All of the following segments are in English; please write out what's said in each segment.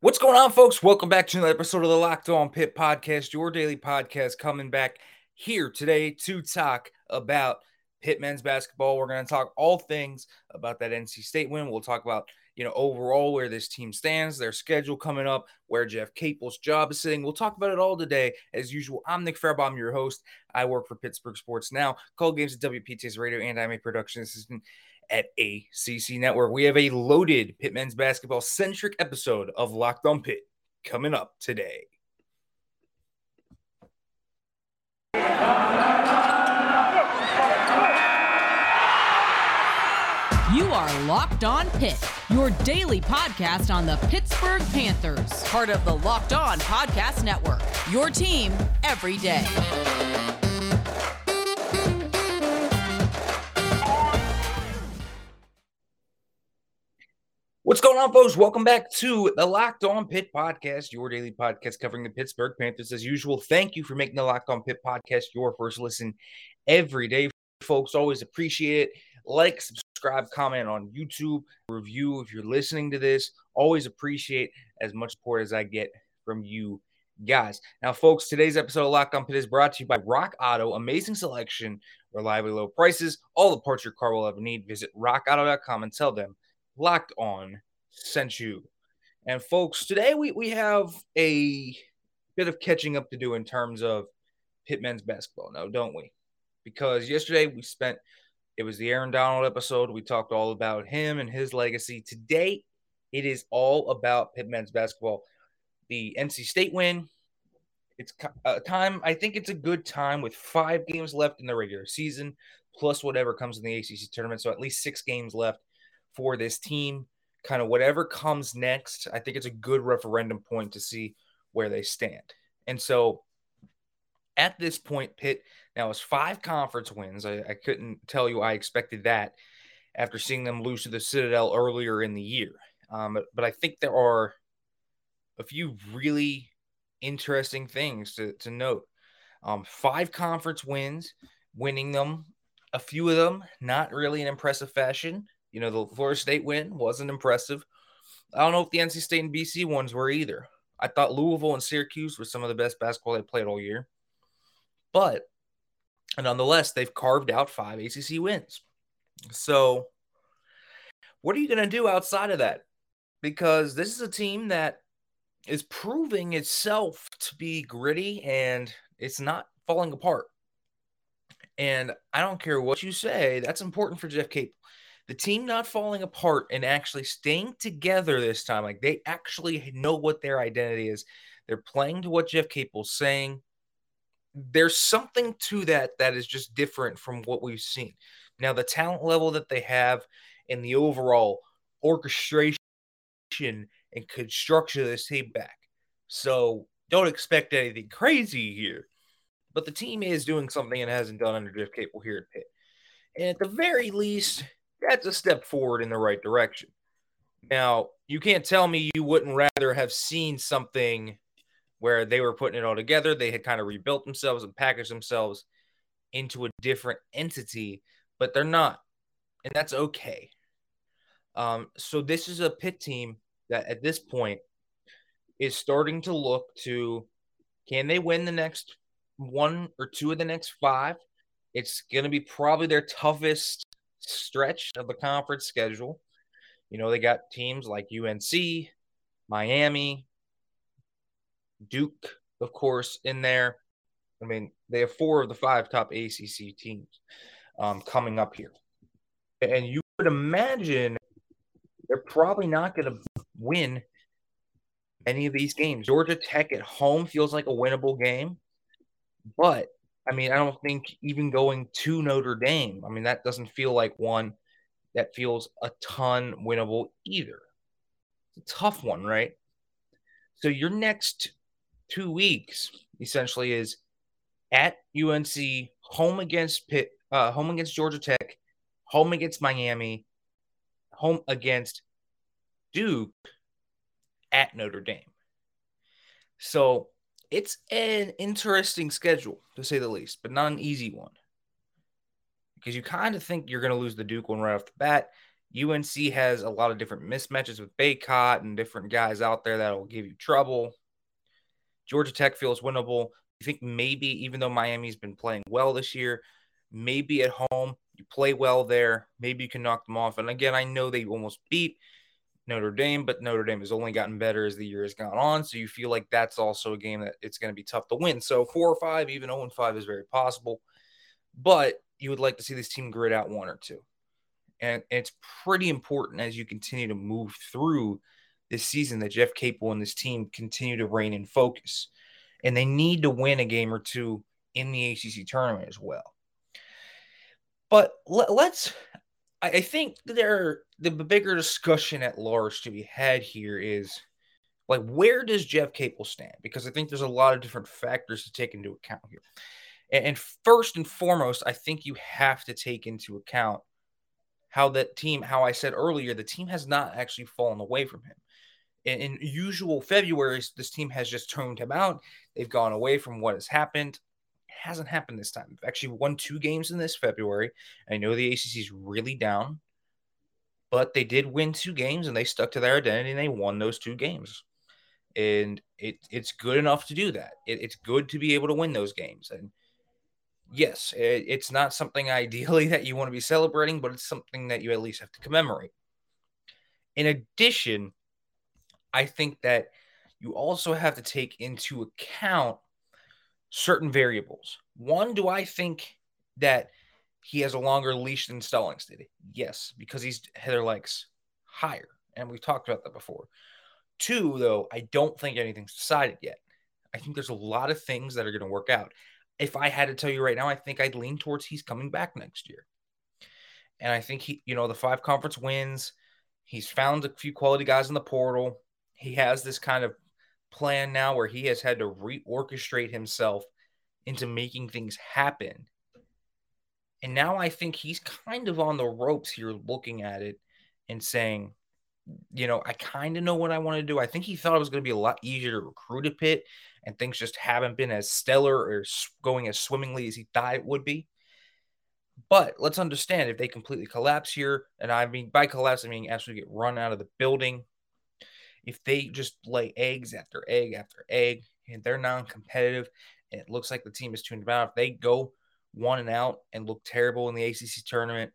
What's going on, folks? Welcome back to another episode of the Locked On Pitt Podcast, your daily podcast, coming back here today to talk about Pitt men's basketball. We're going to talk all things about that NC State win. We'll talk about, you know, overall where this team stands, their schedule coming up, where Jeff Capel's job is sitting. We'll talk about it all today. As usual, I'm Nick Farabaugh, your host. I work for Pittsburgh Sports Now, call games at WPTS Radio, and I'm a production assistant at ACC Network. We have a loaded Pitt men's basketball centric episode of Locked On Pitt coming up today. You are Locked On Pitt, your daily podcast on the Pittsburgh Panthers, part of the Locked On Podcast Network. Your team every day. What's going on, folks? Welcome back to the Locked On Pitt podcast, your daily podcast covering the Pittsburgh Panthers. As usual, thank you for making the Locked On Pitt podcast your first listen every day, folks. Always appreciate it. Like, subscribe, comment on YouTube, review if you're listening to this. Always appreciate as much support as I get from you guys. Now, folks, today's episode of Locked On Pitt is brought to you by Rock Auto. Amazing selection, reliably low prices, all the parts your car will ever need. Visit rockauto.com and tell them Locked On sent you. And folks, today we, we have a bit of catching up to do in terms of Pitt men's basketball now, don't we? Because yesterday we spent it was the Aaron Donald episode. We talked all about him and his legacy. Today it is all about Pitt men's basketball. The NC State win. It's a time. I think it's a good time with five games left in the regular season, plus whatever comes in the ACC tournament. So at least six games left for this team. Kind of whatever comes next, I think it's a good referendum point to see where they stand. And so at this point, Pitt now has five conference wins. I, I couldn't tell you I expected that after seeing them lose to the Citadel earlier in the year. Um, but, but I think there are a few really interesting things to, to note. Um, five conference wins, winning them, a few of them not really in impressive fashion. You know, the Florida State win wasn't impressive. I don't know if the NC State and BC ones were either. I thought Louisville and Syracuse were some of the best basketball they played all year. But nonetheless, they've carved out five ACC wins. So, what are you going to do outside of that? Because this is a team that is proving itself to be gritty and it's not falling apart. And I don't care what you say, that's important for Jeff Capel the team not falling apart and actually staying together this time. Like they actually know what their identity is. They're playing to what Jeff Capel's saying. There's something to that that is just different from what we've seen. Now, the talent level that they have and the overall orchestration and construction of this team back. So don't expect anything crazy here. But the team is doing something it hasn't done under Jeff Capel here at Pitt. And at the very least, that's a step forward in the right direction. Now, you can't tell me you wouldn't rather have seen something where they were putting it all together. They had kind of rebuilt themselves and packaged themselves into a different entity, but they're not. And that's okay. Um, so this is a Pitt team that at this point is starting to look to can they win the next one or two of the next five? It's going to be probably their toughest stretch of the conference schedule. You know, they got teams like UNC, Miami, Duke, of course, in there. I mean, they have four of the five top ACC teams um, coming up here. And you would imagine they're probably not going to win any of these games. Georgia Tech at home feels like a winnable game, but I mean, I don't think even going to Notre Dame, I mean, that doesn't feel like one that feels a ton winnable either. It's a tough one, right? So your next two weeks essentially is at UNC, home against Pitt, uh, home against Georgia Tech, home against Miami, home against Duke, at Notre Dame. So it's an interesting schedule to say the least, but not an easy one. Because you kind of think you're going to lose the Duke one right off the bat. UNC has a lot of different mismatches with Bacot and different guys out there that will give you trouble. Georgia Tech feels winnable. I think maybe, even though Miami's been playing well this year, maybe at home you play well there. Maybe you can knock them off. And again, I know they almost beat Notre Dame, but Notre Dame has only gotten better as the year has gone on. So you feel like that's also a game that it's going to be tough to win. So four or five, even 0 and 5 is very possible. But you would like to see this team grit out one or two. And it's pretty important as you continue to move through this season that Jeff Capel and this team continue to reign in focus. And they need to win a game or two in the ACC tournament as well. But let, us I think there the bigger discussion at large to be had here is like where does Jeff Capel stand? Because I think there's a lot of different factors to take into account here. And first and foremost, I think you have to take into account how that team, how I said earlier, the team has not actually fallen away from him. In, usual Februarys, this team has just toned him out. They've gone away from what has happened. Hasn't happened this time. They've actually won two games in this February. I know the ACC is really down, but they did win two games and they stuck to their identity and they won those two games. And it, it's good enough to do that. It, it's good to be able to win those games. And yes, it, it's not something ideally that you want to be celebrating, but it's something that you at least have to commemorate. In addition, I think that you also have to take into account certain variables. One, do I think that he has a longer leash than Stallings did? Yes, because he's Heather Lyke's hire. And we've talked about that before. Two, though, I don't think anything's decided yet. I think there's a lot of things that are going to work out if I had to tell you right now, I think I'd lean towards he's coming back next year. And I think he, you know, the five conference wins, he's found a few quality guys in the portal. He has this kind of plan now where he has had to reorchestrate himself into making things happen. And now I think he's kind of on the ropes here looking at it and saying, you know, I kind of know what I want to do. I think he thought it was going to be a lot easier to recruit a Pitt, and things just haven't been as stellar or going as swimmingly as he thought it would be. But let's understand if they completely collapse here, and I mean by collapse, I mean actually get run out of the building. If they just lay eggs after egg after egg, and they're non-competitive, and it looks like the team is tuned out, if they go one and out and look terrible in the ACC tournament,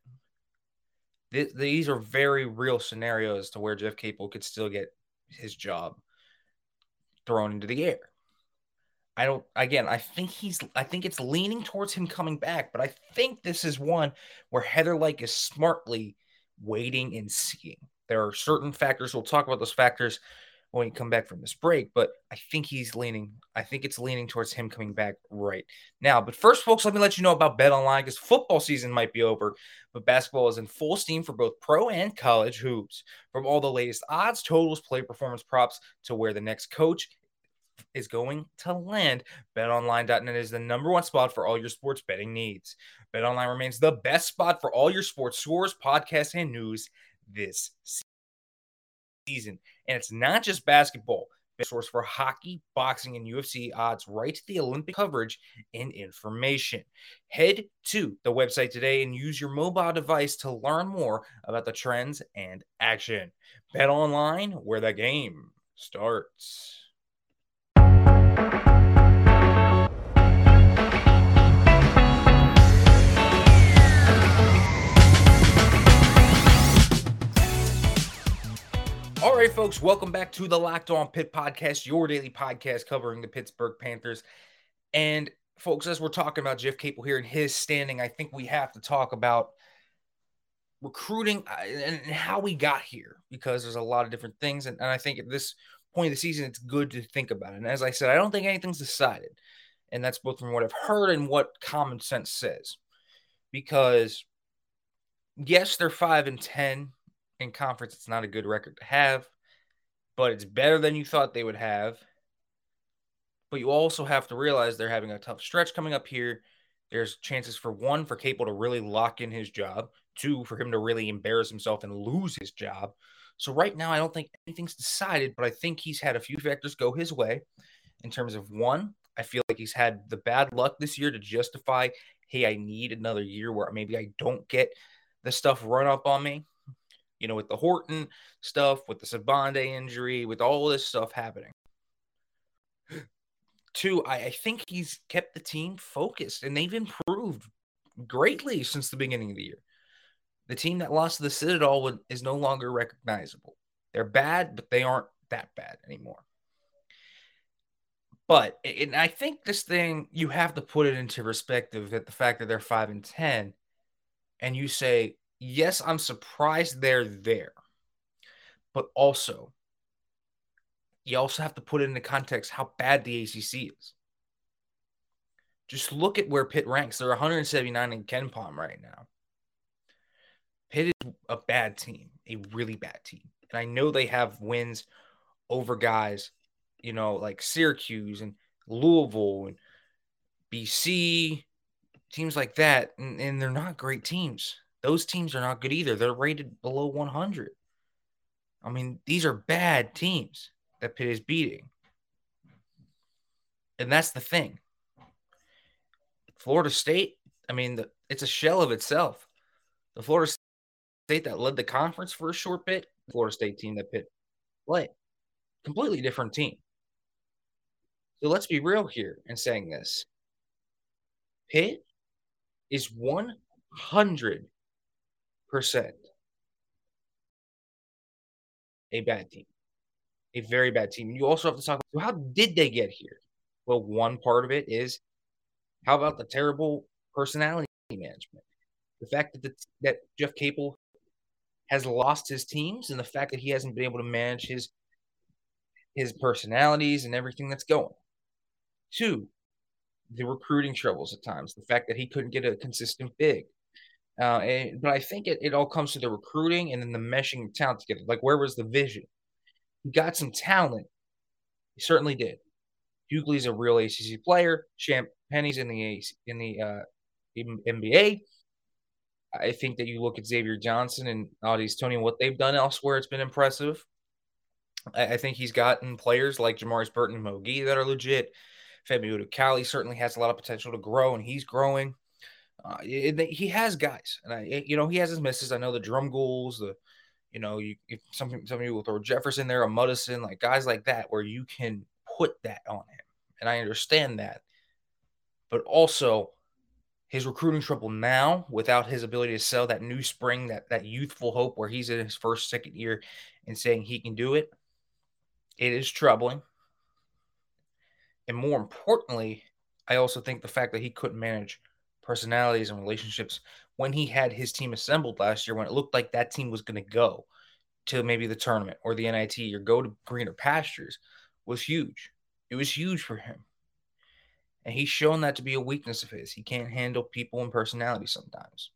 th- these are very real scenarios to where Jeff Capel could still get his job thrown into the air. I don't again, I think he's I think it's leaning towards him coming back, but I think this is one where Heather Lyke is smartly waiting and seeing. There are certain factors, we'll talk about those factors when we come back from this break, but I think he's leaning, I think it's leaning towards him coming back right now. But first, folks, let me let you know about Bet Online because football season might be over, but basketball is in full steam for both pro and college hoops. From all the latest odds, totals, play performance props to where the next coach is going to land. BetOnline.net is the number one spot for all your sports betting needs. BetOnline remains the best spot for all your sports scores, podcasts, and news this season. And it's not just basketball. Best source for hockey, boxing, and UFC odds right to the Olympic coverage and information. Head to the website today and use your mobile device to learn more about the trends and action. Bet online where the game starts. Right, folks, welcome back to the Locked On Pitt podcast, your daily podcast covering the Pittsburgh Panthers. And, folks, as we're talking about Jeff Capel here and his standing, I think we have to talk about recruiting uh, and how we got here because there's a lot of different things. And, and I think at this point of the season, it's good to think about it. And as I said, I don't think anything's decided. And that's both from what I've heard and what common sense says. Because, yes, they're 5 and 10 in conference, it's not a good record to have, but it's better than you thought they would have. But you also have to realize they're having a tough stretch coming up here. There's chances for one, for Capel to really lock in his job, two, for him to really embarrass himself and lose his job. So right now, I don't think anything's decided, but I think he's had a few factors go his way in terms of one, I feel like he's had the bad luck this year to justify, hey, I need another year where maybe I don't get the stuff run up on me. You know, with the Horton stuff, with the Sibande injury, with all this stuff happening. Two, I, I think he's kept the team focused and they've improved greatly since the beginning of the year. The team that lost to the Citadel is no longer recognizable. They're bad, but they aren't that bad anymore. But and I think this thing you have to put it into perspective at the fact that they're five and ten, and you say, yes, I'm surprised they're there, but also you also have to put it into context how bad the ACC is. Just look at where Pitt ranks. They're 179 in KenPom right now. Pitt is a bad team, a really bad team. And I know they have wins over guys, you know, like Syracuse and Louisville and BC, teams like that. And, and they're not great teams. Those teams are not good either. They're rated below 100. I mean, these are bad teams that Pitt is beating. And that's the thing. Florida State, I mean, the, it's a shell of itself. The Florida State that led the conference for a short bit, Florida State team that Pitt played. Completely different team. So let's be real here in saying this. Pitt is 100% a bad team, a very bad team. You also have to talk about how did they get here? Well, one part of it is how about the terrible personality management? The fact that the, that Jeff Capel has lost his teams and the fact that he hasn't been able to manage his his personalities and everything that's going. Two, the recruiting troubles at times, the fact that he couldn't get a consistent big. Uh, and, but I think it, it all comes to the recruiting and then the meshing of talent together. Like, where was the vision? He got some talent. He certainly did. Hugley's a real ACC player. Champ Penny's in the in the uh, NBA. I think that you look at Xavier Johnson and Au'Diese Toney and what they've done elsewhere, it's been impressive. I, I think he's gotten players like Jamarius Burton and Mogi that are legit. Femi Odukale certainly has a lot of potential to grow, and he's growing. Uh, he has guys, and I, you know, he has his misses. I know the Drumgooles, the, you know, you if some some people will throw Jefferson there, a Muddison, like guys like that, where you can put that on him, and I understand that. But also, his recruiting trouble now without his ability to sell that new spring, that that youthful hope where he's in his first, second year and saying he can do it, it is troubling. And more importantly, I also think the fact that he couldn't manage personalities and relationships when he had his team assembled last year, when it looked like that team was going to go to maybe the tournament or the NIT or go to greener pastures, was huge. It was huge for him. And he's shown that to be a weakness of his. He can't handle people and personality sometimes.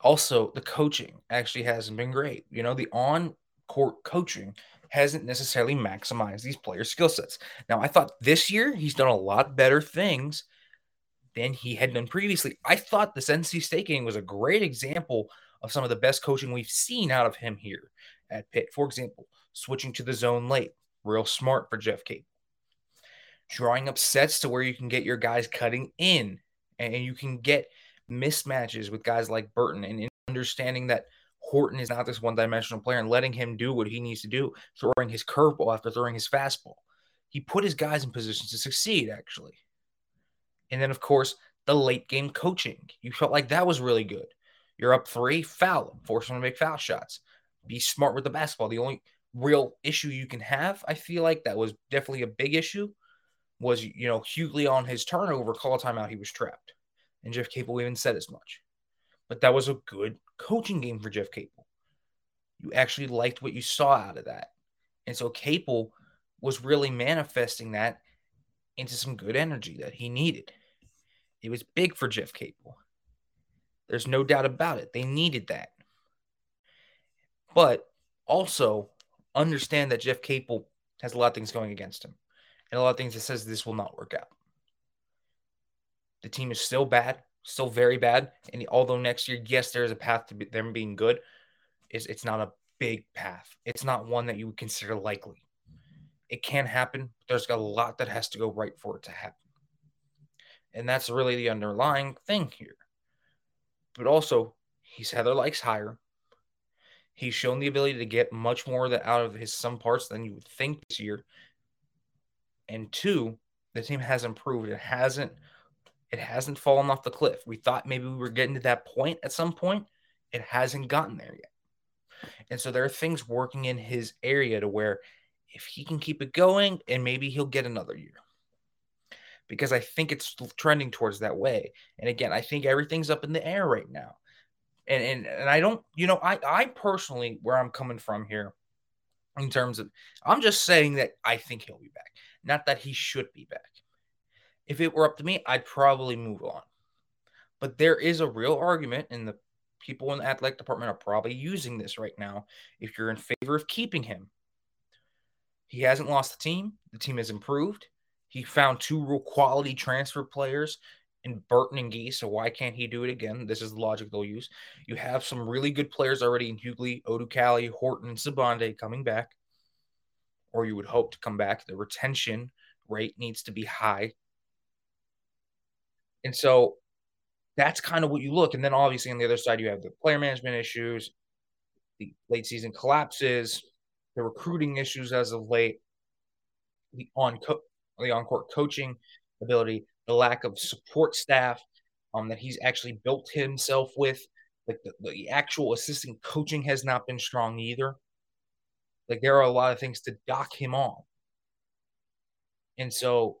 Also, the coaching actually hasn't been great. You know, the on court coaching hasn't necessarily maximized these players' skill sets. Now, I thought this year he's done a lot better things than he had done previously. I thought this NC State game was a great example of some of the best coaching we've seen out of him here at Pitt. For example, switching to the zone late, real smart for Jeff Cape drawing up sets to where you can get your guys cutting in and you can get mismatches with guys like Burton and understanding that Horton is not this one dimensional player and letting him do what he needs to do, throwing his curveball after throwing his fastball. He put his guys in positions to succeed, actually. And then, of course, the late game coaching. You felt like that was really good. You're up three, foul force them to make foul shots. Be smart with the basketball. The only real issue you can have, I feel like that was definitely a big issue, was you know Hugley on his turnover call timeout he was trapped, and Jeff Capel even said as much. But that was a good coaching game for Jeff Capel. You actually liked what you saw out of that, and so Capel was really manifesting that into some good energy that he needed. It was big for Jeff Capel. There's no doubt about it. They needed that. But also understand that Jeff Capel has a lot of things going against him and a lot of things that says this will not work out. The team is still bad, still very bad. And although next year, yes, there is a path to them being good, is it's not a big path. It's not one that you would consider likely. It can happen. But there's a lot that has to go right for it to happen. And that's really the underlying thing here. But also, he's Heather Lyke's hire. He's shown the ability to get much more out of his some parts than you would think this year. And two, the team has improved. It hasn't it hasn't fallen off the cliff. We thought maybe we were getting to that point at some point. It hasn't gotten there yet. And so there are things working in his area to where if he can keep it going and maybe he'll get another year. Because I think it's trending towards that way. And again, I think everything's up in the air right now. And and, and I don't, you know, I I personally where I'm coming from here in terms of I'm just saying that I think he'll be back. Not that he should be back. If it were up to me, I'd probably move on. But there is a real argument, and the people in the athletic department are probably using this right now. If you're in favor of keeping him, he hasn't lost the team. The team has improved. He found two real quality transfer players in Burton and Gee. So why can't he do it again? This is the logic they'll use. You have some really good players already in Hugley, Odukale, Horton, Sibande coming back, or you would hope to come back. The retention rate needs to be high. And so that's kind of what you look. And then obviously on the other side, you have the player management issues, the late season collapses, the recruiting issues as of late, the on the on court coaching ability, the lack of support staff um, that he's actually built himself with. Like the, the actual assistant coaching has not been strong either. Like there are a lot of things to dock him on. And so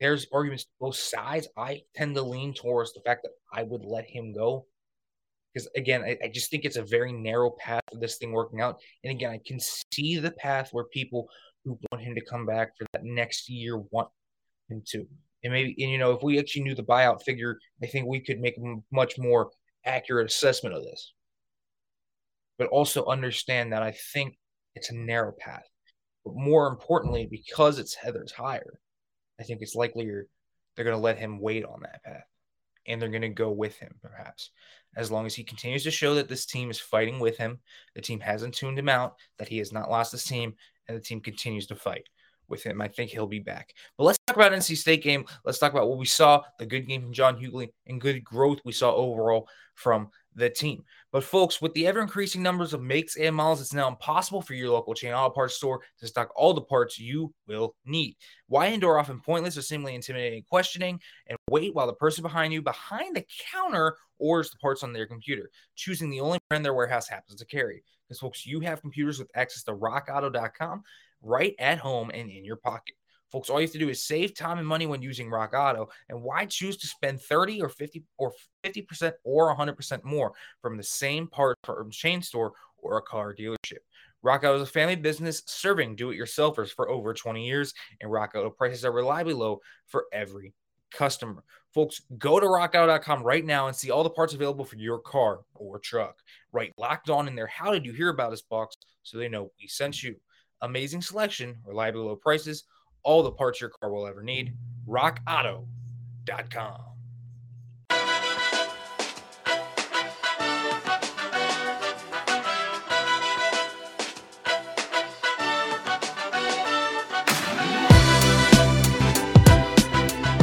there's arguments both sides. I tend to lean towards the fact that I would let him go. Because again, I, I, just think it's a very narrow path for this thing working out. And again, I can see the path where people who want him to come back for next year want him to. And maybe, and you know, if we actually knew the buyout figure, I think we could make a much more accurate assessment of this. But also understand that I think it's a narrow path. But more importantly, because it's Heather's hire, I think it's likelier they're going to let him wait on that path and they're going to go with him, perhaps. As long as he continues to show that this team is fighting with him, the team hasn't tuned him out, that he has not lost his team, and the team continues to fight with him. I think he'll be back. But let's talk about NC State game. Let's talk about what we saw, the good game from John Hugley, and good growth we saw overall from the team. But folks, with the ever increasing numbers of makes and models, it's now impossible for your local chain auto parts store to stock all the parts you will need. Why endure often pointless or seemingly intimidating questioning and wait while the person behind you behind the counter orders the parts on their computer, choosing the only brand their warehouse happens to carry. Because folks, you have computers with access to rockauto.com right at home and in your pocket. Folks, all you have to do is save time and money when using Rock Auto. And why choose to spend 30 or 50 or 50% or 100% more from the same part from chain store or a car dealership? Rock Auto is a family business serving do-it-yourselfers for over 20 years, and Rock Auto prices are reliably low for every customer. Folks, go to rockauto.com right now and see all the parts available for your car or truck. Right, locked on in there. How did you hear about us box so they know we sent you? Amazing selection, reliably low prices all the parts your car will ever need. RockAuto.com.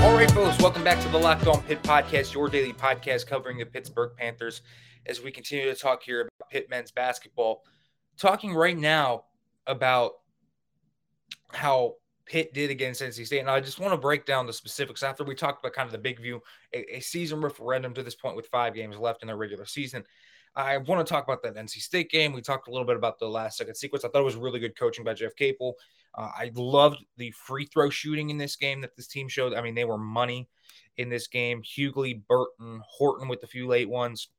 All right, folks, welcome back to the Locked On Pitt Podcast, your daily podcast covering the Pittsburgh Panthers as we continue to talk here about Pitt men's basketball. Talking right now about how Pitt did against NC State. And I just want to break down the specifics after we talked about kind of the big view, a, a, season referendum to this point with five games left in the regular season. I want to talk about that NC State game. We talked a little bit about the last second sequence. I thought it was really good coaching by Jeff Capel. Uh, I loved the free throw shooting in this game that this team showed. I mean, they were money in this game. Hugley, Burton, Horton with a few late ones.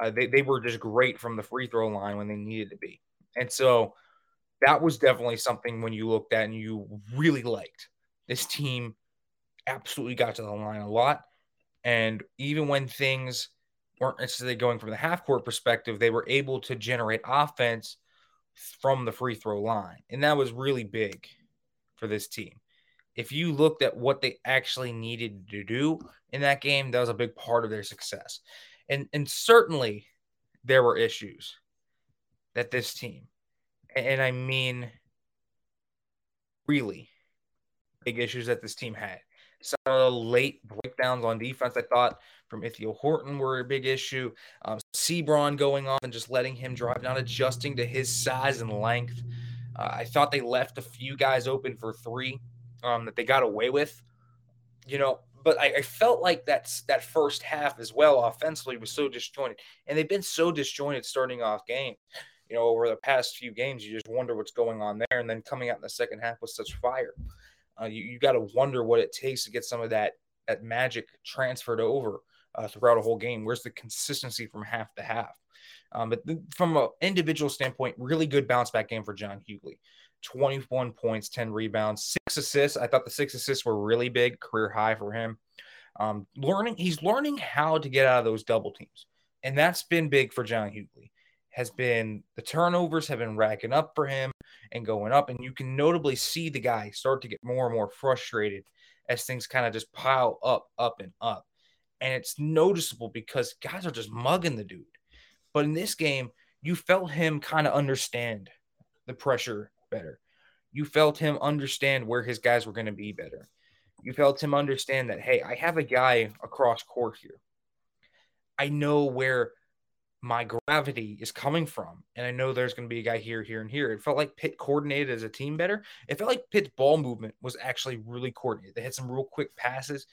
Uh, they, they were just great from the free throw line when they needed to be. And so, that was definitely something when you looked at and you really liked. This team absolutely got to the line a lot. And even when things weren't necessarily going from the half court perspective, they were able to generate offense from the free throw line. And that was really big for this team. If you looked at what they actually needed to do in that game, that was a big part of their success. And and certainly there were issues that this team and I mean really big issues that this team had. Some of the late breakdowns on defense, I thought, from Ithiel Horton were a big issue. Um, Seabron going off and just letting him drive, not adjusting to his size and length. Uh, I thought they left a few guys open for three um, that they got away with. You know, but I, I, felt like that's that first half as well offensively was so disjointed, and they've been so disjointed starting off game. You know, over the past few games, you just wonder what's going on there, and then coming out in the second half with such fire, uh, you, you got to wonder what it takes to get some of that that magic transferred over uh, throughout a whole game. Where's the consistency from half to half? Um, but th- from an individual standpoint, really good bounce back game for John Hugley. 21 points, 10 rebounds, six assists. I thought the six assists were really big, career high for him. Um, learning, he's learning how to get out of those double teams, and that's been big for John Hugley. Has been the turnovers have been racking up for him and going up, and you can notably see the guy start to get more and more frustrated as things kind of just pile up, up and up, and it's noticeable because guys are just mugging the dude. But in this game, you felt him kind of understand the pressure better. You felt him understand where his guys were going to be better. You felt him understand that, hey, I have a guy across court here. I know where my gravity is coming from. And I know there's going to be a guy here, here, and here. It felt like Pitt coordinated as a team better. It felt like Pitt's ball movement was actually really coordinated. They had some real quick passes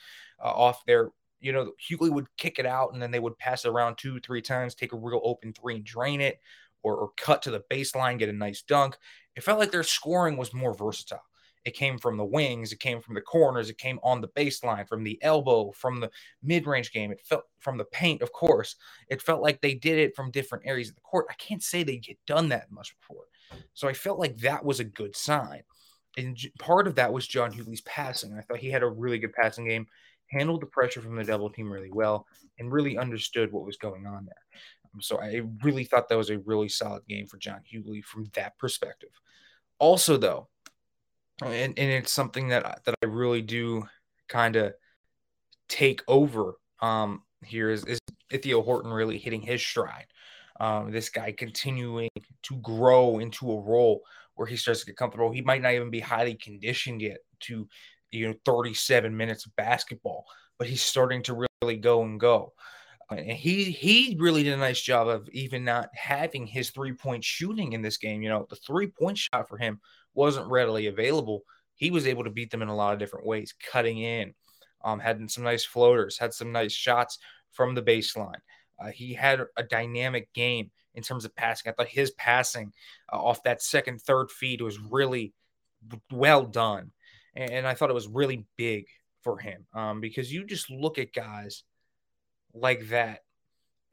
uh, off their, you know, Hugley would kick it out and then they would pass it around two, three times, take a real open three and drain it, or, or cut to the baseline, get a nice dunk it felt like their scoring was more versatile. It came from the wings, it came from the corners, it came on the baseline, from the elbow, from the mid range game. It felt from the paint, of course. It felt like they did it from different areas of the court. I can't say they get done that much before. So I felt like that was a good sign. And part of that was John Hugley's passing. I thought he had a really good passing game, handled the pressure from the double team really well, and really understood what was going on there. Um, so I really thought that was a really solid game for John Hugley from that perspective. Also, though, and, and it's something that that I really do kind of take over um, here is, is Ithiel Horton really hitting his stride. Um, this guy continuing to grow into a role where he starts to get comfortable. He might not even be highly conditioned yet to, you know, 37 minutes of basketball, but he's starting to really go and go. And he he really did a nice job of even not having his three point shooting in this game. You know, the three point shot for him wasn't readily available. He was able to beat them in a lot of different ways, cutting in, um, had some nice floaters, had some nice shots from the baseline. Uh, he had a dynamic game in terms of passing. I thought his passing uh, off that second, third feed was really well done. And, and I thought it was really big for him um, because you just look at guys – like that.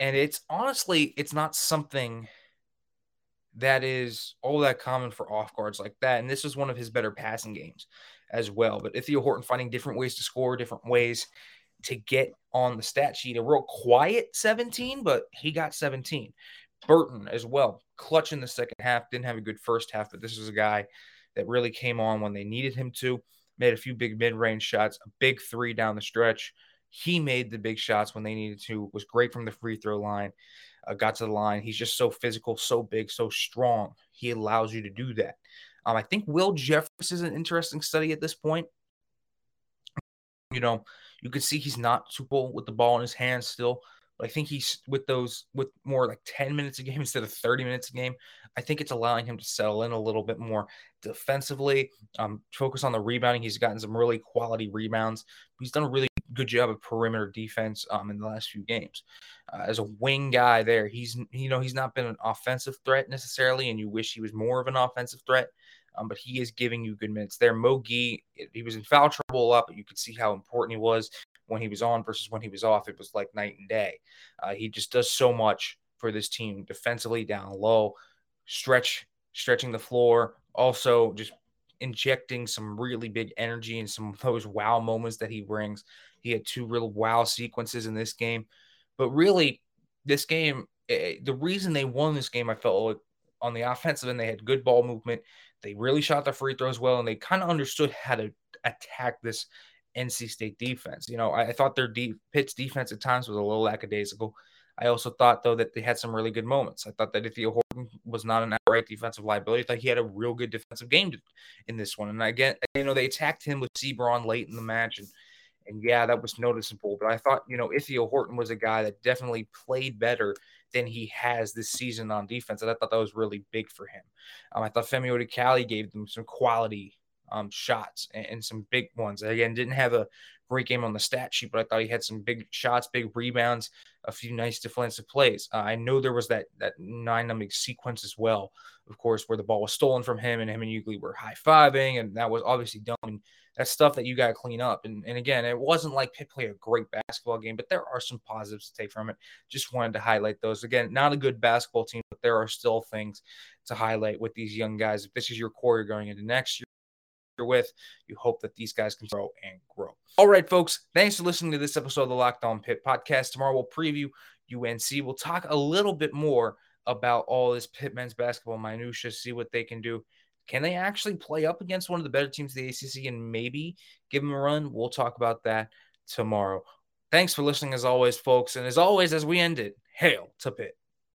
And it's honestly, it's not something that is all that common for off guards like that. And this is one of his better passing games as well. But Ithiel Horton finding different ways to score, different ways to get on the stat sheet. A real quiet 17, but he got 17. Burton as well, clutch in the second half. Didn't have a good first half, but this was a guy that really came on when they needed him to. Made a few big mid range shots, a big three down the stretch. He made the big shots when they needed to, was great from the free throw line, uh, got to the line. He's just so physical, so big, so strong. He allows you to do that. Um, I think Will Jeffress is an interesting study at this point. You know, you can see he's not super with the ball in his hands still. But I think he's with those with more like 10 minutes a game instead of 30 minutes a game. I think it's allowing him to settle in a little bit more defensively. Um, focus on the rebounding. He's gotten some really quality rebounds. He's done a really good job of perimeter defense um, in the last few games. Uh, as a wing guy, there he's you know he's not been an offensive threat necessarily, and you wish he was more of an offensive threat. Um, but he is giving you good minutes there. Mogi, he was in foul trouble a lot, but you could see how important he was when he was on versus when he was off. It was like night and day. Uh, he just does so much for this team defensively, down low, stretch, stretching the floor, also just injecting some really big energy and some of those wow moments that he brings. He had two real wow sequences in this game. But really, this game, eh, the reason they won this game, I felt like on the offensive end, they had good ball movement. They really shot the free throws well, and they kind of understood how to attack this NC State defense. You know, I, I thought their deep Pitt's defense at times was a little lackadaisical. I also thought though that they had some really good moments. I thought that Ithiel Horton was not an outright defensive liability. I thought he had a real good defensive game in this one. And again, you know, they attacked him with Seabron late in the match, and And yeah, that was noticeable. But I thought, you know, Ithiel Horton was a guy that definitely played better than he has this season on defense. And I thought that was really big for him. Um, I thought Femi Odukale gave them some quality um, shots and, and, some big ones. Again, didn't have a great game on the stat sheet, but I thought he had some big shots, big rebounds, a few nice defensive plays. Uh, I know there was that that nine numbing sequence as well, of course, where the ball was stolen from him and him and Hugley were high fiving, and that was obviously dumb. And that's stuff that you got to clean up. And, and again, it wasn't like Pitt played a great basketball game, but there are some positives to take from it. Just wanted to highlight those. Again, not a good basketball team, but there are still things to highlight with these young guys. If this is your core you're going into next year, with. You hope that these guys can grow and grow. All right, folks. Thanks for listening to this episode of the Locked On Pitt podcast. Tomorrow we'll preview UNC. We'll talk a little bit more about all this Pitt men's basketball minutia, see what they can do. Can they actually play up against one of the better teams of the ACC and maybe give them a run? We'll talk about that tomorrow. Thanks for listening as always, folks. And as always, as we end it, hail to Pitt.